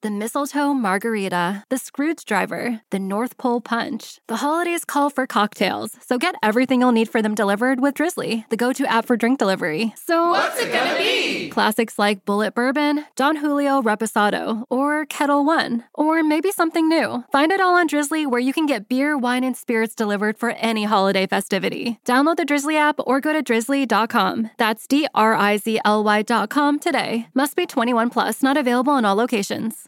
The mistletoe margarita, the Scrooge driver, the North Pole punch. The holidays call for cocktails, so get everything you'll need for them delivered with Drizly, the go to app for drink delivery. So, What's it gonna be? Classics like Bulleit Bourbon, Don Julio Reposado, or Ketel One, or maybe something new. Find it all on Drizly where you can get beer, wine, and spirits delivered for any holiday festivity. Download the Drizly app or go to drizly.com. That's D R I Z L Y.com today. Must be 21 plus, not available in all locations.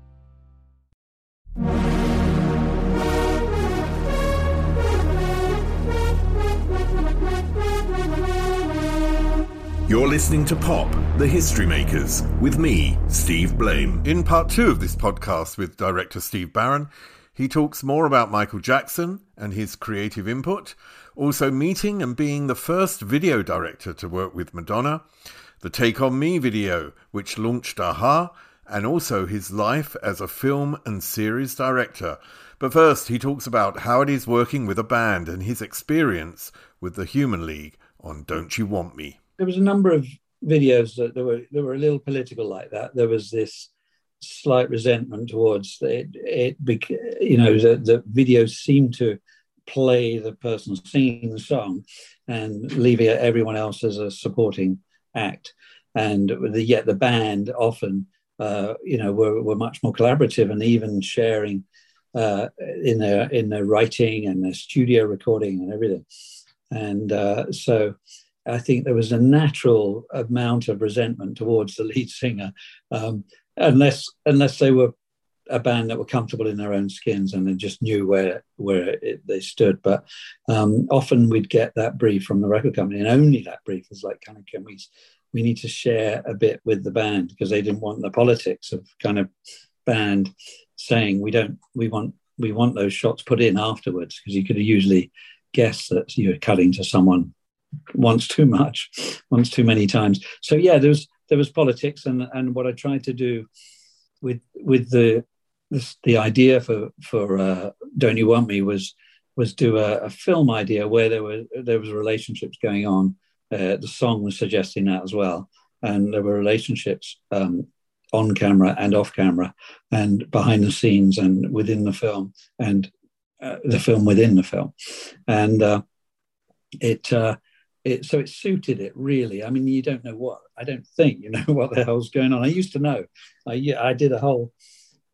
You're listening to Pop, the History Makers, with me, Steve Blame. In part two of this podcast with director Steve Barron, he talks more about Michael Jackson and his creative input, also meeting and being the first video director to work with Madonna, the Take On Me video, which launched A-ha, and also his life as a film and series director. But first, he talks about how it is working with a band and his experience with the Human League on Don't You Want Me. There was a number of videos that were that were a little political like that. There was this slight resentment towards it. It you know the, the videos seemed to play the person singing the song and leaving everyone else as a supporting act. And the, yet the band often uh, you know were, were much more collaborative and even sharing uh, in their in their writing and their studio recording and everything. And uh, so I think there was a natural amount of resentment towards the lead singer, um, unless unless they were a band that were comfortable in their own skins and they just knew where where it, they stood. But um, often we'd get that brief from the record company, and only that brief was like, kind of, can we we need to share a bit with the band because they didn't want the politics of kind of band saying we don't we want we want those shots put in afterwards because you could usually guess that you're cutting to someone once too much, once too many times. So yeah, there was there was politics, and and what I tried to do with with the this, the idea for for uh, Don't You Want Me was was do a, a, film idea where there were there was relationships going on. Uh, the song was suggesting that as well, and there were relationships um, on camera and off camera, and behind the scenes and within the film, and uh, the film within the film, and uh, it uh, it, so it suited it really. I mean, you don't know what I don't think you know what the hell's going on. I used to know. I yeah, I did a whole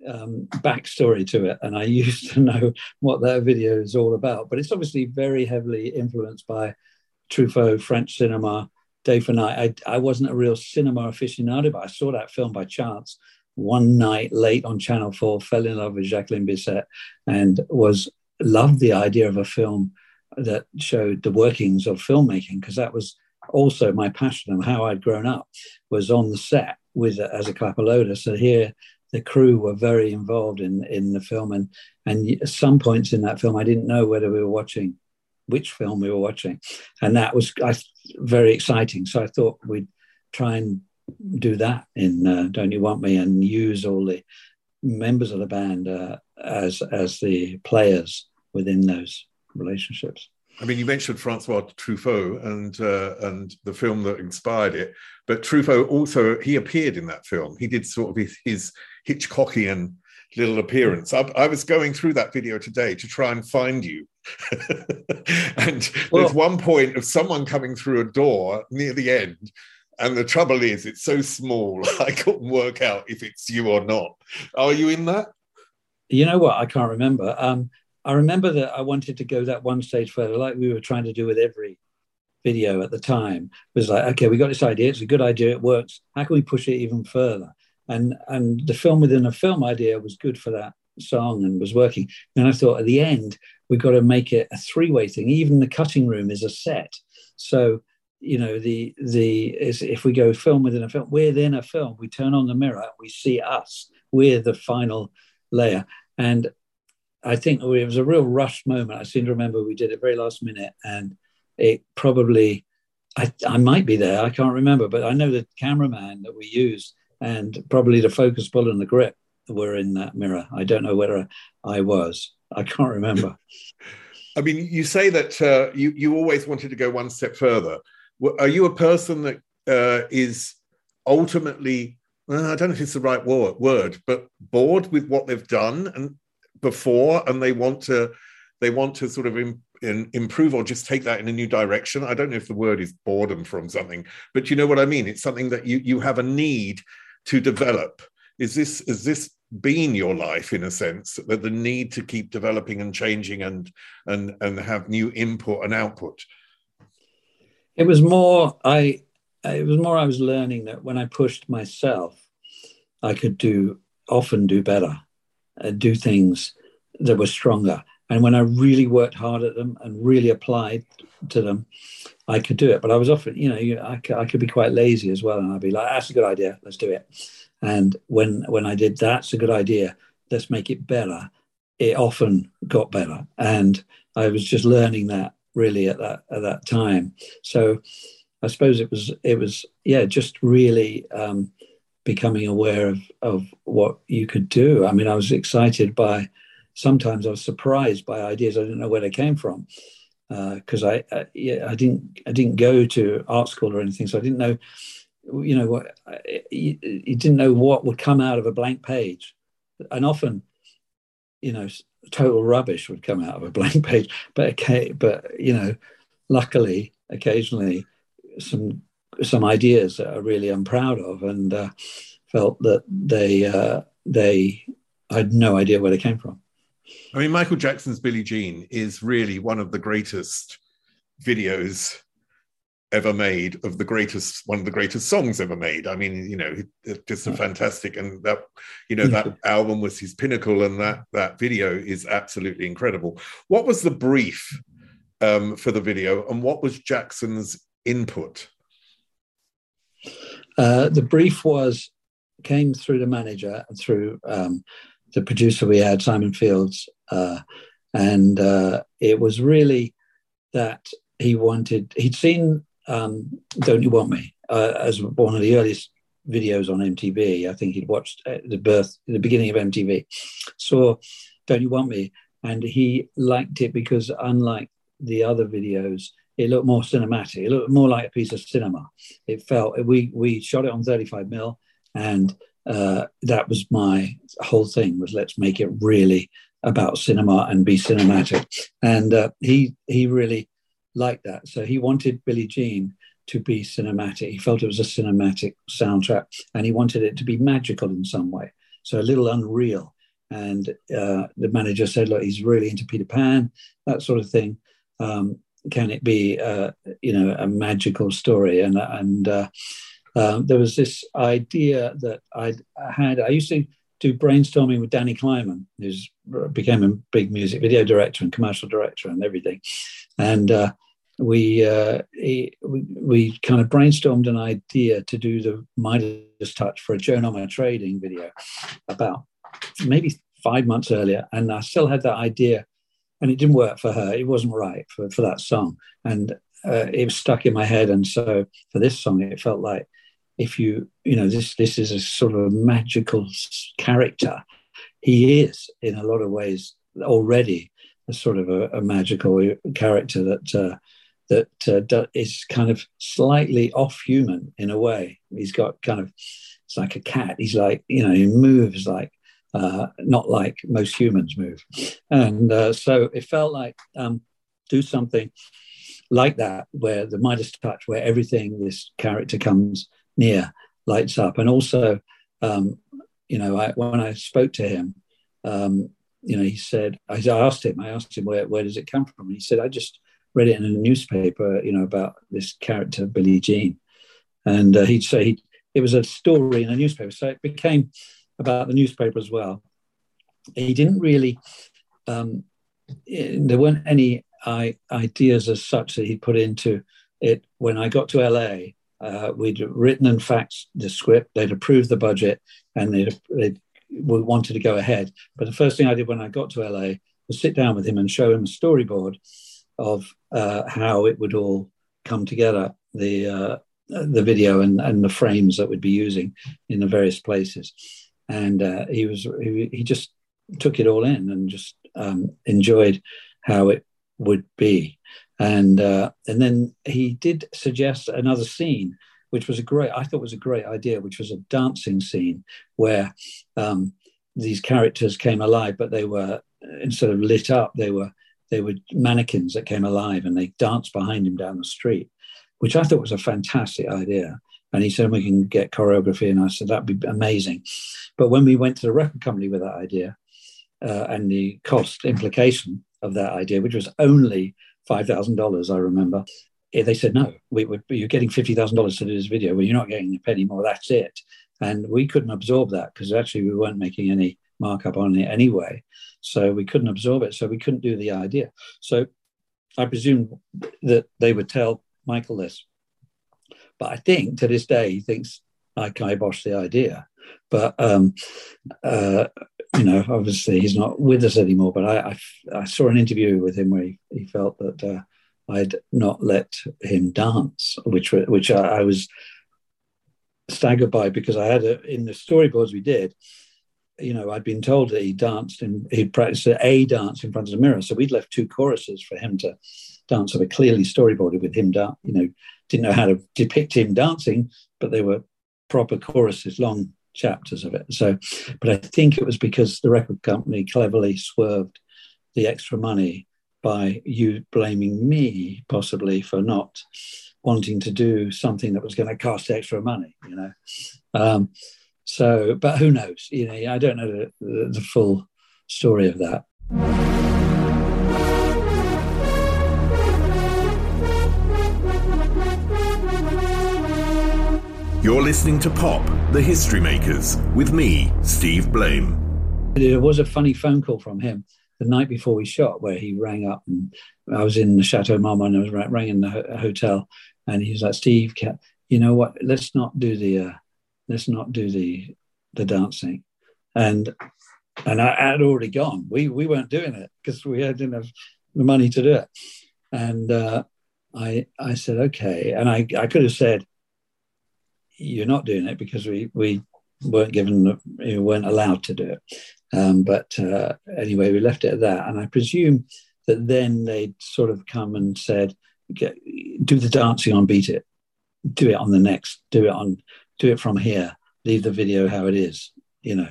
um, backstory to it, and I used to know what that video is all about. But it's obviously very heavily influenced by Truffaut, French cinema, day for night. I, I wasn't a real cinema aficionado, but I saw that film by chance one night late on Channel 4, fell in love with Jacqueline Bisset and was loved the idea of a film that showed the workings of filmmaking because that was also my passion and how I'd grown up was on the set with as a clapper So here the crew were very involved in in the film and and some points in that film I didn't know whether we were watching which film we were watching. And that was I, very exciting. So I thought we'd try and do that in uh, Don't You Want Me and use all the members of the band uh, as as the players within those relationships. I mean, you mentioned Francois Truffaut and uh, and the film that inspired it, but Truffaut also he appeared in that film. He did sort of his, his Hitchcockian little appearance. I, I, was going through that video today to try and find you, and well, there's one point of someone coming through a door near the end. And the trouble is, it's so small, I couldn't work out if it's you or not. Are you in that? You know what? I can't remember. Um, I remember that I wanted to go that one stage further, like we were trying to do with every video at the time. It was like, okay, we got this idea. It's a good idea. It works. How can we push it even further? And and the film within a film idea was good for that song and was working. And I thought at the end we've got to make it a three way thing. Even the cutting room is a set. So you know the the is if we go film within a film, within a film, we turn on the mirror, we see us. We're the final layer. And I think it was a real rush moment. I seem to remember we did it very last minute, and it probably I, I might be there. I can't remember, but I know the cameraman that we used and probably the focus pull and the grip were in that mirror. I don't know whether I was. I can't remember. I mean, you say that uh, you you always wanted to go one step further. Are you a person that uh, is ultimately well, I don't know if it's the right word, but bored with what they've done and before and they want to they want to sort of in, in, improve or just take that in a new direction. I don't know if the word is boredom from something but you know what i mean? It's something that you you have a need to develop. Is this is this been your life in a sense that the need to keep developing and changing and and and have new input and output? It was more i it was more i was learning that when i pushed myself i could do often do better uh, do things that were stronger. And when I really worked hard at them and really applied to them, I could do it. But I was often, you know, I, I could be quite lazy as well, and I'd be like, "That's a good idea. Let's do it." And when when I did, that's a good idea. Let's make it better. It often got better, and I was just learning that really at that at that time. So I suppose it was it was yeah, just really um, becoming aware of, of what you could do. I mean, I was excited by, sometimes I was surprised by ideas I didn't know where they came from. Because uh, I, I, yeah, I didn't, I didn't go to art school or anything, so I didn't know, you know, what you, you didn't know what would come out of a blank page, and often, you know, total rubbish would come out of a blank page. But okay, but you know, luckily, occasionally, some some ideas that I really am proud of, and uh, felt that they uh, they I had no idea where they came from. I mean, Michael Jackson's Billie Jean is really one of the greatest videos ever made of the greatest one of the greatest songs ever made. I mean you know just a fantastic and that you know that album was his pinnacle and that that video is absolutely incredible. What was the brief um, for the video and what was jackson's input uh, the brief was came through the manager and through um, the producer we had, Simon Fields, uh, and uh, it was really that he wanted. He'd seen um, "Don't You Want Me" uh, as one of the earliest videos on MTV. I think he'd watched the birth, the beginning of MTV. Saw "Don't You Want Me," and he liked it because, unlike the other videos, it looked more cinematic. It looked more like a piece of cinema. It felt we we shot it on 35 mil, and uh, that was my whole thing was let's make it really about cinema and be cinematic. And uh, he he really liked that. So he wanted Billie Jean to be cinematic. He felt it was a cinematic soundtrack, and he wanted it to be magical in some way. So a little unreal. And uh, the manager said, "Look, he's really into Peter Pan, that sort of thing." Um, can it be uh, you know a magical story? And and uh, um, there was this idea that I had I used to do brainstorming with Danny Kleinman, who's became a big music video director and commercial director and everything, and uh, we, uh, he, we we kind of brainstormed an idea to do the Midas touch for a Joan Armatrading video about maybe five months earlier, and I still had that idea, and it didn't work for her. It wasn't right for for that song, and uh, it was stuck in my head. And so for this song, it felt like if you you know this this is a sort of magical character. He is in a lot of ways already a sort of a, a magical character that. Uh, that uh, is kind of slightly off human in a way. He's got kind of, it's like a cat. He's like, you know, he moves like uh, not like most humans move. And uh, so it felt like um, do something like that, where the Midas touch, where everything this character comes near lights up. And also, um, you know, I, when I spoke to him, um, you know, he said, I asked him, I asked him, where, where does it come from? And he said, I just read it in a newspaper, you know, about this character, Billie Jean. And uh, he'd say he'd, it was a story in a newspaper. So it became about the newspaper as well. He didn't really, um, there weren't any ideas as such that he put into it. When I got to LA, uh, we'd written and faxed the script, they'd approved the budget, and they'd, they'd wanted to go ahead. But the first thing I did when I got to LA was sit down with him and show him a storyboard of uh, how it would all come together. The uh, the video and, and the frames that we'd be using in the various places and uh, he was he, he, just took it all in and just um, enjoyed how it would be. And uh, and then he did suggest another scene which was a great i thought was a great idea which was a dancing scene where um, these characters came alive but they were instead of lit up they were they were mannequins that came alive and they danced behind him down the street which i thought was a fantastic idea and he said, we can get choreography. And I said, that'd be amazing. But when we went to the record company with that idea uh, and the cost implication of that idea, which was only $5,000, I remember, eh, they said, no, we would, you're getting $50,000 to do this video. Well, you're not getting a penny more. That's it. And we couldn't absorb that because actually we weren't making any markup on it anyway. So we couldn't absorb it. So we couldn't do the idea. So I presume that they would tell Michael this but I think to this day he thinks I kiboshed the idea. But um, uh, you know, obviously he's not with us anymore. But I, I, I saw an interview with him where he, he felt that uh, I'd not let him dance, which which I, I was staggered by because I had a, in the storyboards we did. You know, I'd been told that he danced and he practiced a dance in front of the mirror. So we'd left two choruses for him to dance. So we clearly storyboarded with him, you know, didn't know how to depict him dancing, but they were proper choruses, long chapters of it. So, but I think it was because the record company cleverly swerved the extra money by you blaming me possibly for not wanting to do something that was going to cost extra money, you know. Um, so, but who knows? You know, I don't know the, the, the full story of that. You're listening to Pop, the History Makers, with me, Steve Blame. There was a funny phone call from him the night before we shot where he rang up and I was in the Chateau Marmont and I was rang in the hotel and he was like, Steve, you know what? Let's not do the, uh, let's not do the, the dancing. And, and I had already gone. We, we weren't doing it because we didn't have the money to do it. And uh, I, I said, okay. And I, I could have said, you're not doing it because we we weren't given we weren't allowed to do it. Um, but uh, anyway, we left it at that, and I presume that then they'd sort of come and said, "Do the dancing on Beat It, do it on the next, do it on, do it from here, leave the video how it is." You know.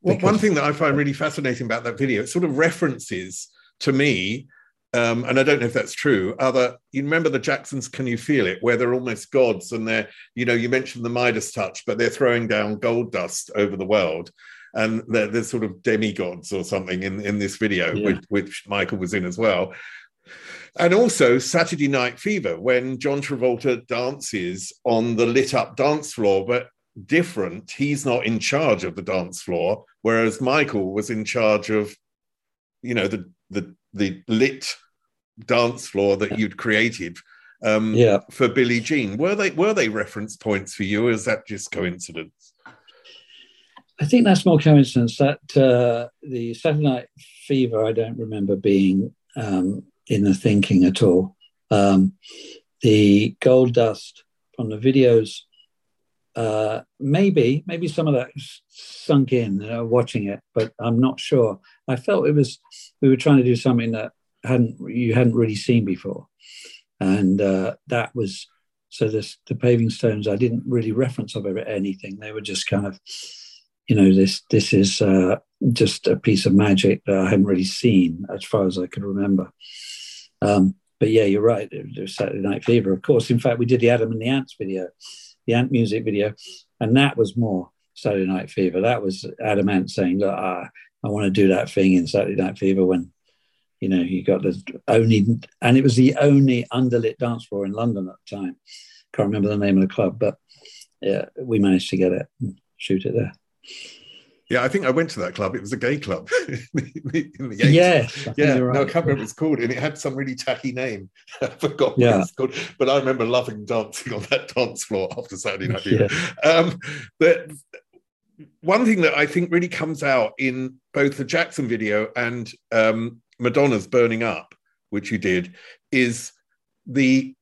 Well, one thing that I find really fascinating about that video, it sort of references to me um, and I don't know if that's true. Other, you remember the Jacksons? Can you feel it? Where they're almost gods, and they're, you know, you mentioned the Midas touch, but they're throwing down gold dust over the world, and they're, they're sort of demigods or something in in this video, yeah. which, which Michael was in as well. and also Saturday Night Fever, when John Travolta dances on the lit up dance floor, but different. He's not in charge of the dance floor, whereas Michael was in charge of, you know, the the the lit dance floor that you'd created um, yeah. for Billie Jean. Were they were they reference points for you, or is that just coincidence? I think that's more coincidence. That uh, the Saturday Night Fever, I don't remember being um, in the thinking at all. Um, the Gold Dust from the videos, uh, maybe maybe some of that sunk in watching it, but I'm not sure. I felt it was we were trying to do something that hadn't you hadn't really seen before, and uh, that was so. This the paving stones. I didn't really reference of anything. They were just kind of you know this this is uh, just a piece of magic that I hadn't really seen as far as I could remember. Um, but yeah, you're right. It was Saturday Night Fever, of course. In fact, we did the Adam and the Ants video, the Ant music video, and that was more Saturday Night Fever. That was Adam Ant saying, "Look, I, I want to do that thing in Saturday Night Fever when." You know, you got the only, and it was the only underlit dance floor in London at the time. Can't remember the name of the club, but yeah, we managed to get it and shoot it there. Yeah, I think I went to that club. It was a gay club in the, in the Yes, yeah. Right. No, I can't remember what it's called, and it had some really tacky name. I forgot yeah. what it's called, but I remember loving dancing on that dance floor after Saturday Night. Yeah. Um, but one thing that I think really comes out in both the Jackson video and um, Madonna's "Burning Up," which you did, is the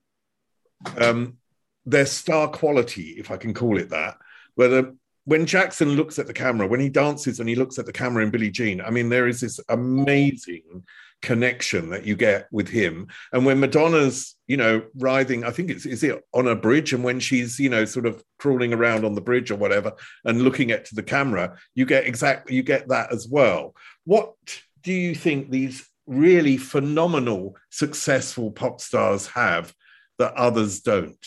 um, their star quality, if I can call it that. Whether when Jackson looks at the camera, when he dances and he looks at the camera in Billie Jean, I mean, there is this amazing connection that you get with him. And when Madonna's, you know, writhing, I think it's is it on a bridge, and when she's, you know, sort of crawling around on the bridge or whatever, and looking at to the camera, you get exactly you get that as well. What do you think these really phenomenal, successful pop stars have that others don't?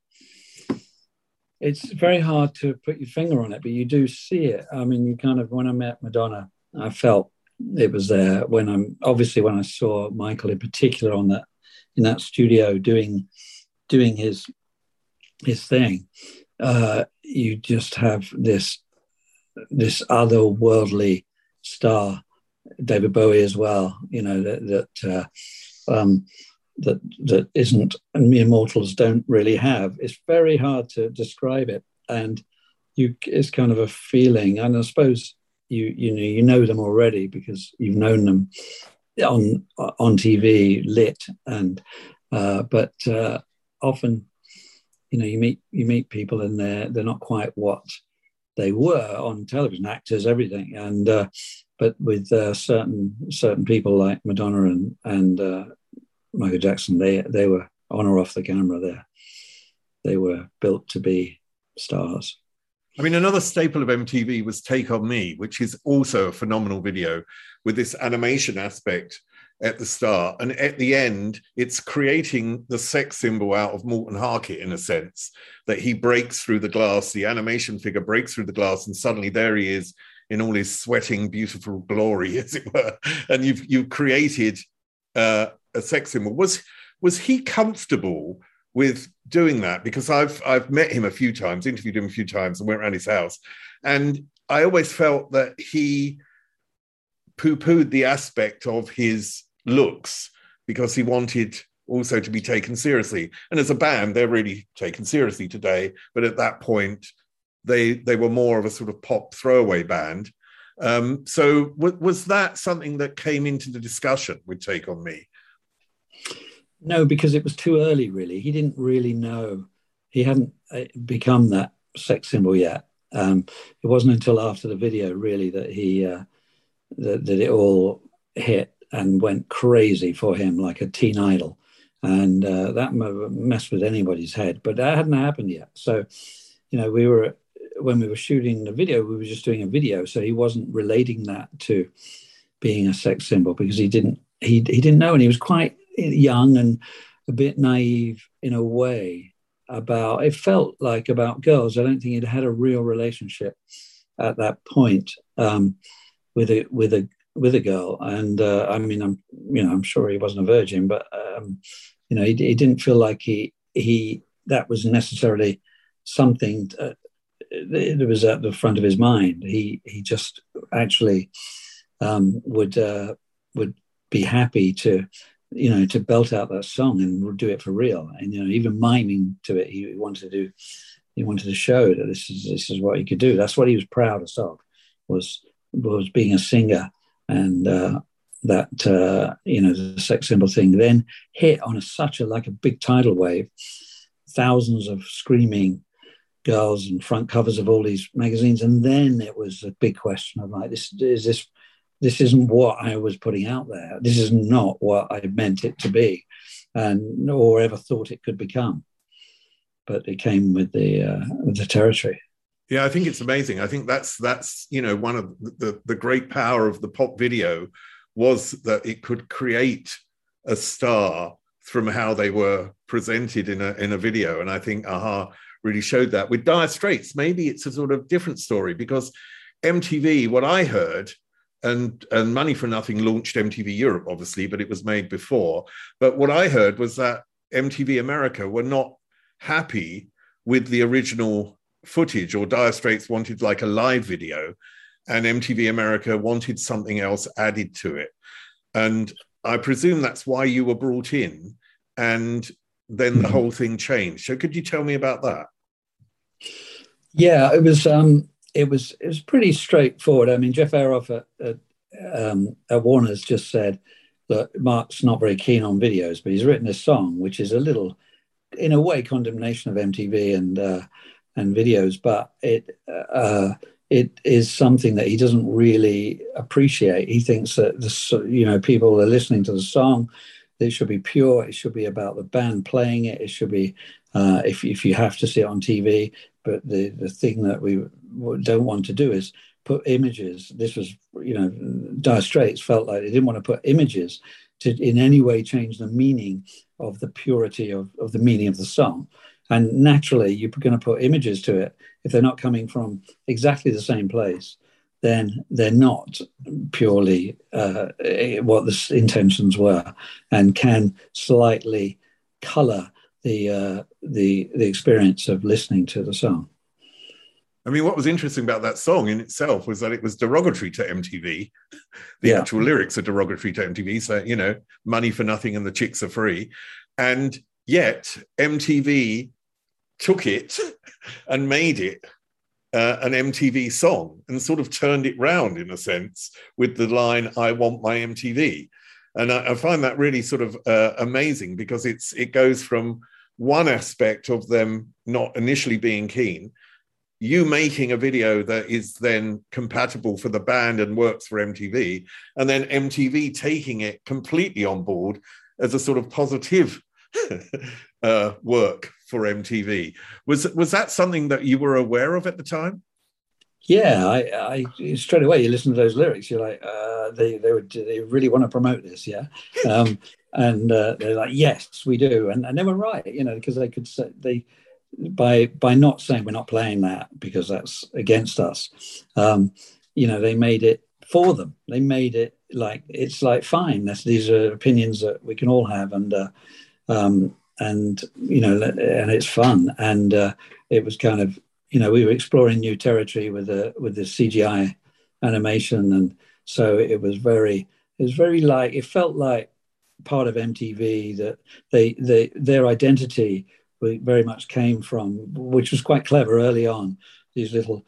it's very hard to put your finger on it, but you do see it. I mean, you kind of when I met Madonna, I felt it was there. When I'm obviously when I saw Michael in particular on that in that studio doing doing his his thing, uh, you just have this this otherworldly star, David Bowie as well. You know that that. Uh, um, that that isn't and mere mortals don't really have. It's very hard to describe it, and you it's kind of a feeling. And I suppose you you know you know them already because you've known them on on TV lit, and uh, but uh, often you know you meet you meet people and they're they're not quite what they were on television actors everything and uh, but with uh, certain certain people like Madonna and and uh, Michael Jackson, they they were on or off the camera. There, they were built to be stars. I mean, another staple of MTV was Take on Me, which is also a phenomenal video with this animation aspect at the start. And at the end, it's creating the sex symbol out of Morten Harket in a sense that he breaks through the glass, the animation figure breaks through the glass, and suddenly there he is in all his sweating, beautiful glory, as it were. And you've you've created uh, a sex symbol. Was was he comfortable with doing that because I've I've met him a few times, interviewed him a few times, and went around his house, and I always felt that he poo-pooed the aspect of his looks because he wanted also to be taken seriously. And as a band, they're really taken seriously today, but at that point, they they were more of a sort of pop throwaway band. Um, so w- was that something that came into the discussion with Take on Me? No, because it was too early. Really, he didn't really know. He hadn't uh, become that sex symbol yet. Um, it wasn't until after the video, really, that he uh, that, that it all hit and went crazy for him, like a teen idol, and uh, that messed with anybody's head. But that hadn't happened yet. So, you know, we were when we were shooting the video, we were just doing a video, so he wasn't relating that to being a sex symbol because he didn't he he didn't know, and he was quite young and a bit naive in a way about it felt like about girls. I don't think he'd had a real relationship at that point um, with a with a with a girl, and uh, I mean, I'm you know I'm sure he wasn't a virgin, but um, you know he, he didn't feel like he he that was necessarily something uh, that was at the front of his mind. He he just actually um, would uh, would be happy to you know to belt out that song and do it for real, and you know even miming to it. He wanted to do he wanted to show that this is this is what he could do. That's what he was proudest of was was being a singer and uh, that uh, you know the sex symbol thing then hit on a, such a like a big tidal wave thousands of screaming girls and front covers of all these magazines. And then it was a big question of like, this is this this isn't what I was putting out there. This is not what I meant it to be, and or ever thought it could become. But it came with the uh, with the territory. Yeah, I think it's amazing. I think that's that's you know one of the the great power of the pop video was that it could create a star from how they were presented in a in a video, and I think a-ha really showed that. With Dire Straits, maybe it's a sort of different story because MTV, what I heard, and and Money for Nothing launched MTV Europe, obviously, but it was made before. But what I heard was that MTV America were not happy with the original footage, or Dire Straits wanted like a live video, and MTV America wanted something else added to it. And I presume that's why you were brought in. And then the mm-hmm. whole thing changed. So could you tell me about that? Yeah, it was um, it was it was pretty straightforward. I mean, Jeff Ayeroff at, at, um, at Warner's just said that Mark's not very keen on videos, but he's written a song which is a little, in a way, condemnation of MTV and uh, and videos, but it uh, it is something that he doesn't really appreciate. He thinks that the you know people are listening to the song it should be pure. It should be about the band playing it. It should be uh, if if you have to see it on TV. But the the thing that we don't want to do is put images. This was you know Dire Straits felt like they didn't want to put images to in any way change the meaning of the purity of, of the meaning of the song. And naturally, you're going to put images to it if they're not coming from exactly the same place then they're not purely uh, what the intentions were, and can slightly colour the uh, the the experience of listening to the song. I mean, what was interesting about that song in itself was that it was derogatory to MTV. The yeah. actual lyrics are derogatory to MTV, so you know, money for nothing and the chicks are free, and yet MTV took it and made it uh, an MTV song and sort of turned it round in a sense with the line "I want my MTV," and I, I find that really sort of uh, amazing because it's it goes from one aspect of them not initially being keen, you making a video that is then compatible for the band and works for MTV, and then MTV taking it completely on board as a sort of positive uh, work for MTV. Was was that something that you were aware of at the time? Yeah, I, I straight away you listen to those lyrics, you're like, uh, they they would they really want to promote this, yeah, um, and uh, they're like, yes, we do, and, and they were right, you know, because they could say they by by not saying we're not playing that because that's against us, um, you know, they made it for them. They made it like it's like fine. That's these are opinions that we can all have, and uh, um, and you know, and it's fun. And uh, it was kind of, you know, we were exploring new territory with the with the CGI animation, and so it was very, it was very like it felt like part of MTV that they they their identity very much came from, which was quite clever early on. These little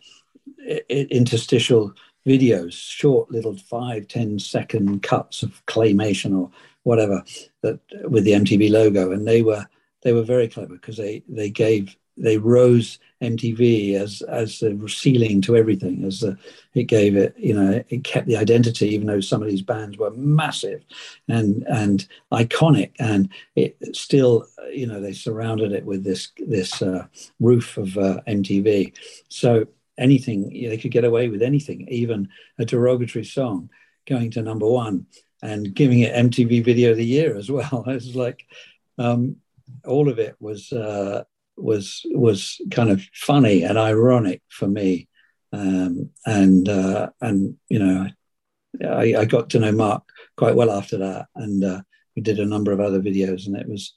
interstitial videos, short little five ten second cuts of claymation or whatever that with the MTV logo, and they were they were very clever because they they gave they rose MTV as as the ceiling to everything. As the, it gave it, you know, it kept the identity, even though some of these bands were massive and and iconic, and it still, you know, they surrounded it with this this uh, roof of uh, MTV. So anything they could get away with anything, even a derogatory song going to number one and giving it MTV Video of the Year as well. It was like um, all of it was uh, was was kind of funny and ironic for me, um, and uh, and you know, I, I, got to know Mark quite well after that, and uh, we did a number of other videos, and it was,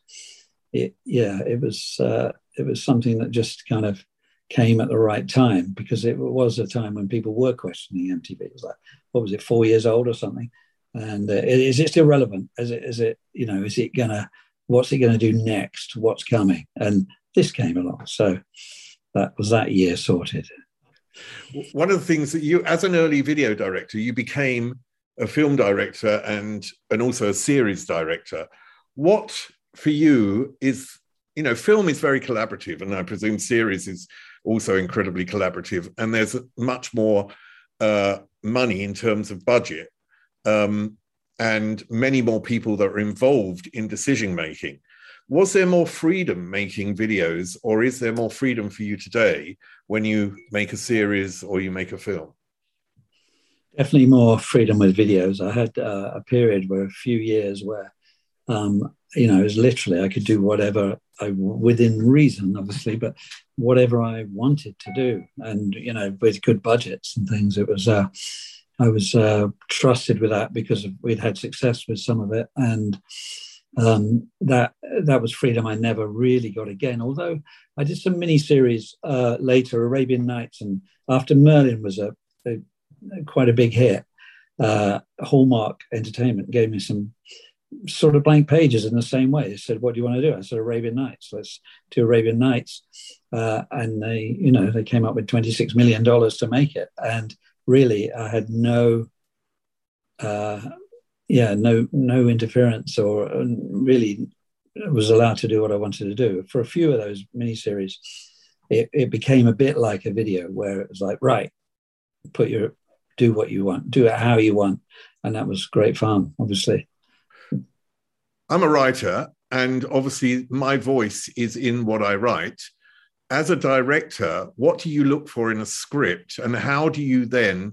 it yeah, it was uh, it was something that just kind of came at the right time because it was a time when people were questioning MTV. It was like, what was it, four years old or something? And uh, is it still relevant? Is it, is it, you know, is it gonna, what's it gonna do next? What's coming? And this came along. So that was that year sorted. One of the things that you, as an early video director, you became a film director and and also a series director. What for you is, you know, film is very collaborative, and I presume series is also incredibly collaborative. And there's much more uh, money in terms of budget, um, and many more people that are involved in decision making was there more freedom making videos or is there more freedom for you today when you make a series or you make a film? Definitely more freedom with videos. I had uh, a period where a few years where um, you know it was literally i could do whatever I, within reason obviously but whatever i wanted to do. And you know with good budgets and things it was uh, i was uh, trusted with that because we'd had success with some of it. And um, that that was freedom I never really got again. Although I did some mini series uh, later, Arabian Nights, and after Merlin was a, a quite a big hit, uh, Hallmark Entertainment gave me some sort of blank pages in the same way. They said, "What do you want to do?" I said, "Arabian Nights. Let's do Arabian Nights." Uh, and they, you know, they came up with twenty six million dollars to make it, and really, I had no uh, yeah, no no interference or um, really was allowed to do what I wanted to do. For a few of those miniseries, it, it became a bit like a video where it was like, right, put your do what you want, do it how you want. And that was great fun, obviously. I'm a writer, and obviously my voice is in what I write. As a director, what do you look for in a script, and how do you then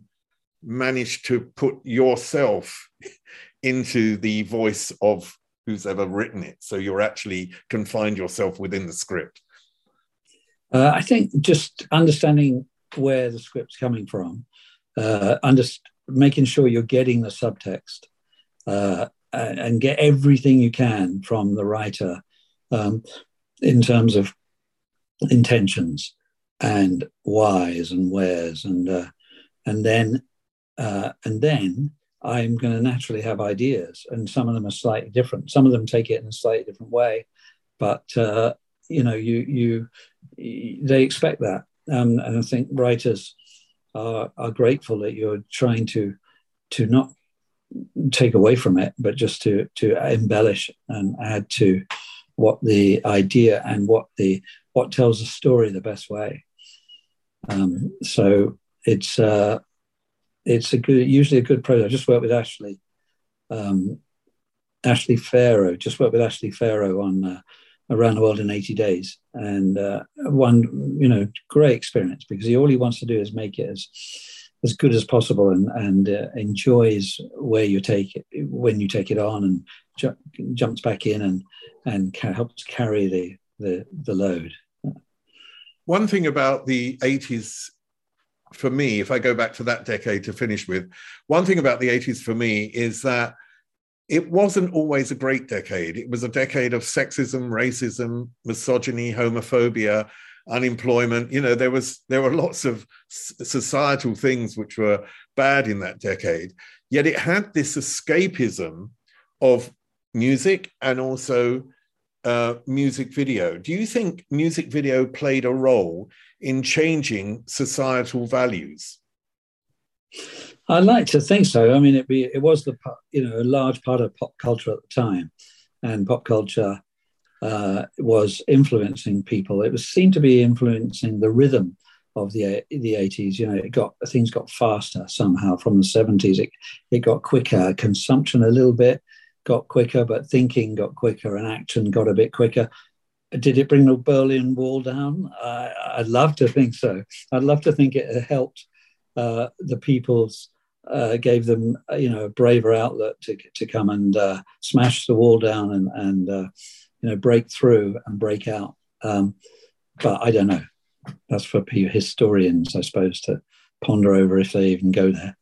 manage to put yourself into the voice of who's ever written it. So you're actually confined yourself within the script. Uh, I think just understanding where the script's coming from, uh, under, making sure you're getting the subtext, uh, and get everything you can from the writer um, in terms of intentions and whys and wheres, and uh, and then uh, and then I'm going to naturally have ideas, and some of them are slightly different. Some of them take it in a slightly different way, but uh, you know, you you they expect that, um, and I think writers are are grateful that you're trying to to not take away from it, but just to to embellish and add to what the idea and what the what tells the story the best way. Um, so it's uh, it's a good, usually a good project. I just worked with Ashley, um, Ashley Pharoah. Just worked with Ashley Pharoah on uh, Around the World in 80 Days, and uh, one, you know, great experience because he all he wants to do is make it as as good as possible and and uh, enjoys where you take it when you take it on and ju- jumps back in and and ca- helps carry the the the load. One thing about the 80s for me, if I go back to that decade to finish with, one thing about the 80s for me is that it wasn't always a great decade. It was a decade of sexism, racism, misogyny, homophobia, unemployment. You know, there was there were lots of societal things which were bad in that decade. Yet it had this escapism of music and also uh, music video. Do you think music video played a role in changing societal values? I like to think so. I mean, it be it was the you know a large part of pop culture at the time, and pop culture uh, was influencing people. It was seemed to be influencing the rhythm of the the eighties. You know, it got things got faster somehow from the seventies. It it got quicker. Consumption a little bit got quicker, but thinking got quicker, and action got a bit quicker. Did it bring the Berlin Wall down? Uh, I'd love to think so. I'd love to think it helped uh, the people's uh, gave them, uh, you know, a braver outlet to, to come and uh, smash the wall down and, and uh, you know, break through and break out. Um, but I don't know. That's for historians, I suppose, to ponder over if they even go there.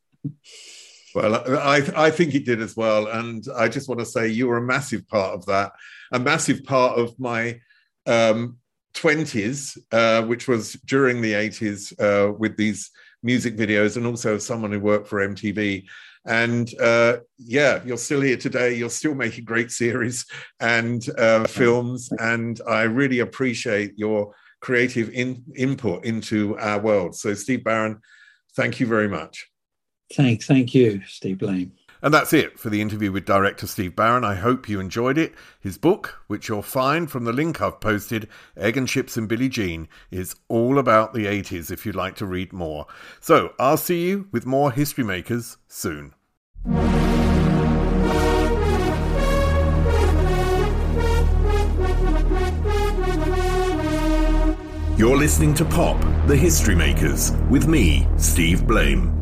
Well, I, I think it did as well. And I just want to say you were a massive part of that, a massive part of my um, 20s, uh, which was during the 80s uh, with these music videos and also someone who worked for MTV. And uh, yeah, you're still here today. You're still making great series and uh, films. And I really appreciate your creative in- input into our world. So, Steve Barron, thank you very much. Thank, thank you, Steve Blame. And that's it for the interview with director Steve Barron. I hope you enjoyed it. His book, which you'll find from the link I've posted, Egg and Chips and Billie Jean, is all about the 80s if you'd like to read more. So I'll see you with more History Makers soon. You're listening to Pop, the History Makers, with me, Steve Blame.